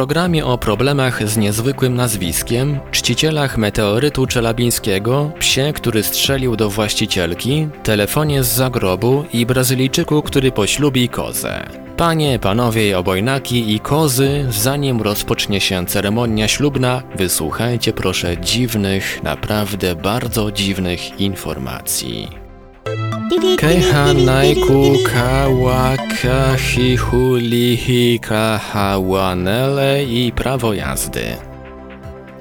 Programie o problemach z niezwykłym nazwiskiem, czcicielach meteorytu czelabińskiego, psie, który strzelił do właścicielki, telefonie z zagrobu i Brazylijczyku, który poślubi kozę. Panie, panowie, obojnaki i kozy, zanim rozpocznie się ceremonia ślubna, wysłuchajcie proszę dziwnych, naprawdę bardzo dziwnych informacji. Keiha naiku kawaka hihuli hikahawanele i prawo jazdy.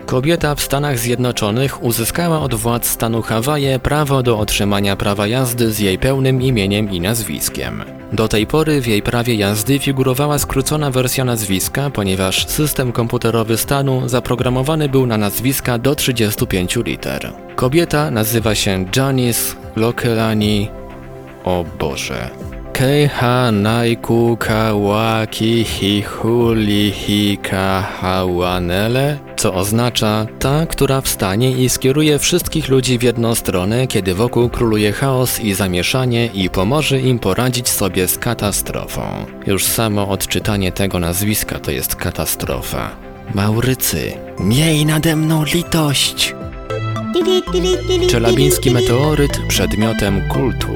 Kobieta w Stanach Zjednoczonych uzyskała od władz stanu Hawaje prawo do otrzymania prawa jazdy z jej pełnym imieniem i nazwiskiem. Do tej pory w jej prawie jazdy figurowała skrócona wersja nazwiska, ponieważ system komputerowy stanu zaprogramowany był na nazwiska do 35 liter. Kobieta nazywa się Janice Lokelani o Boże. Keiha naiku kawaki hihuli hikahawanele, co oznacza ta, która wstanie i skieruje wszystkich ludzi w jedną stronę, kiedy wokół króluje chaos i zamieszanie i pomoże im poradzić sobie z katastrofą. Już samo odczytanie tego nazwiska to jest katastrofa. Maurycy, miej nade mną litość! Czelabiński meteoryt przedmiotem kultu.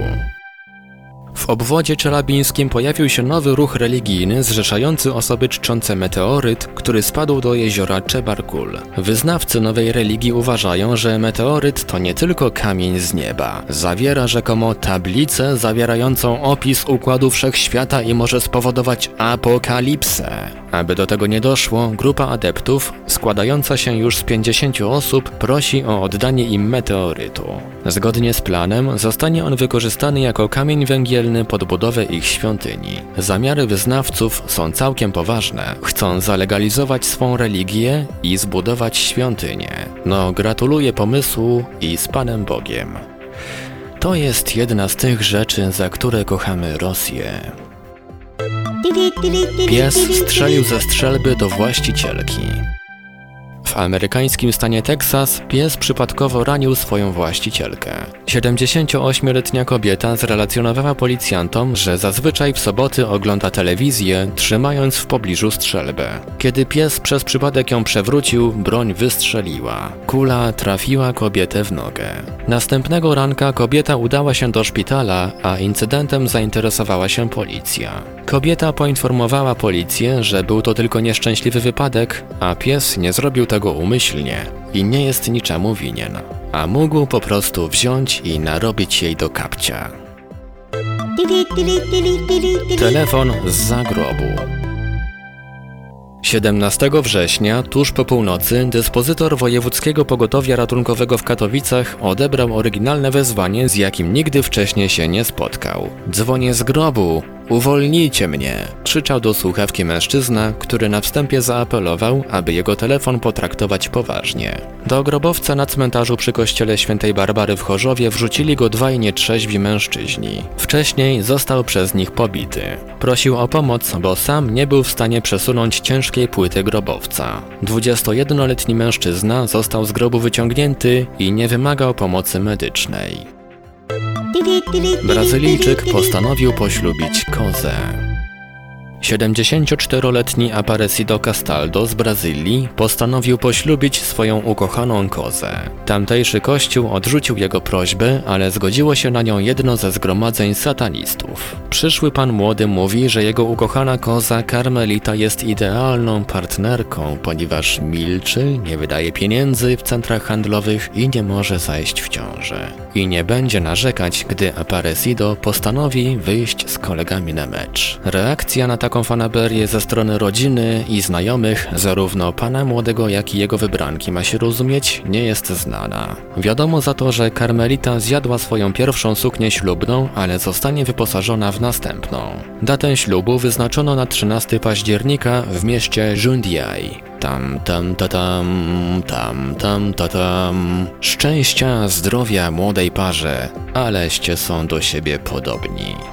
W obwodzie czelabińskim pojawił się nowy ruch religijny zrzeszający osoby czczące meteoryt, który spadł do jeziora Czebarkul. Wyznawcy nowej religii uważają, że meteoryt to nie tylko kamień z nieba. Zawiera rzekomo tablicę zawierającą opis układu wszechświata i może spowodować apokalipsę. Aby do tego nie doszło, grupa adeptów, składająca się już z 50 osób, prosi o oddanie im meteorytu. Zgodnie z planem zostanie on wykorzystany jako kamień węgielny pod budowę ich świątyni. Zamiary wyznawców są całkiem poważne. Chcą zalegalizować swą religię i zbudować świątynię. No, gratuluję pomysłu i z Panem Bogiem. To jest jedna z tych rzeczy, za które kochamy Rosję. Pies strzelił ze strzelby do właścicielki. W amerykańskim stanie Teksas pies przypadkowo ranił swoją właścicielkę. 78-letnia kobieta zrelacjonowała policjantom, że zazwyczaj w soboty ogląda telewizję, trzymając w pobliżu strzelbę. Kiedy pies przez przypadek ją przewrócił, broń wystrzeliła. Kula trafiła kobietę w nogę. Następnego ranka kobieta udała się do szpitala, a incydentem zainteresowała się policja. Kobieta poinformowała policję, że był to tylko nieszczęśliwy wypadek, a pies nie zrobił tego umyślnie i nie jest niczemu winien, a mógł po prostu wziąć i narobić jej do kapcia. Telefon z zagrobu. 17 września, tuż po północy, dyspozytor Wojewódzkiego Pogotowia Ratunkowego w Katowicach odebrał oryginalne wezwanie, z jakim nigdy wcześniej się nie spotkał. Dzwonię z grobu, uwolnijcie mnie! krzyczał do słuchawki mężczyzna, który na wstępie zaapelował, aby jego telefon potraktować poważnie. Do grobowca na cmentarzu przy kościele świętej Barbary w Chorzowie wrzucili go dwaj nietrzeźwi mężczyźni. Wcześniej został przez nich pobity. Prosił o pomoc, bo sam nie był w stanie przesunąć ciężkiej płyty grobowca. 21-letni mężczyzna został z grobu wyciągnięty i nie wymagał pomocy medycznej. Brazylijczyk postanowił poślubić kozę. 74-letni Aparecido Castaldo z Brazylii postanowił poślubić swoją ukochaną kozę. Tamtejszy kościół odrzucił jego prośbę, ale zgodziło się na nią jedno ze zgromadzeń satanistów. Przyszły pan młody mówi, że jego ukochana koza Karmelita jest idealną partnerką, ponieważ milczy, nie wydaje pieniędzy w centrach handlowych i nie może zajść w ciążę. I nie będzie narzekać, gdy Aparecido postanowi wyjść z kolegami na mecz. Reakcja na taką taką fanaberię ze strony rodziny i znajomych, zarówno pana młodego, jak i jego wybranki ma się rozumieć, nie jest znana. Wiadomo za to, że Karmelita zjadła swoją pierwszą suknię ślubną, ale zostanie wyposażona w następną. Datę ślubu wyznaczono na 13 października w mieście Jundiai. Tam, tam, ta, tam, tam, tam, ta, tam. Szczęścia, zdrowia młodej parze, aleście są do siebie podobni.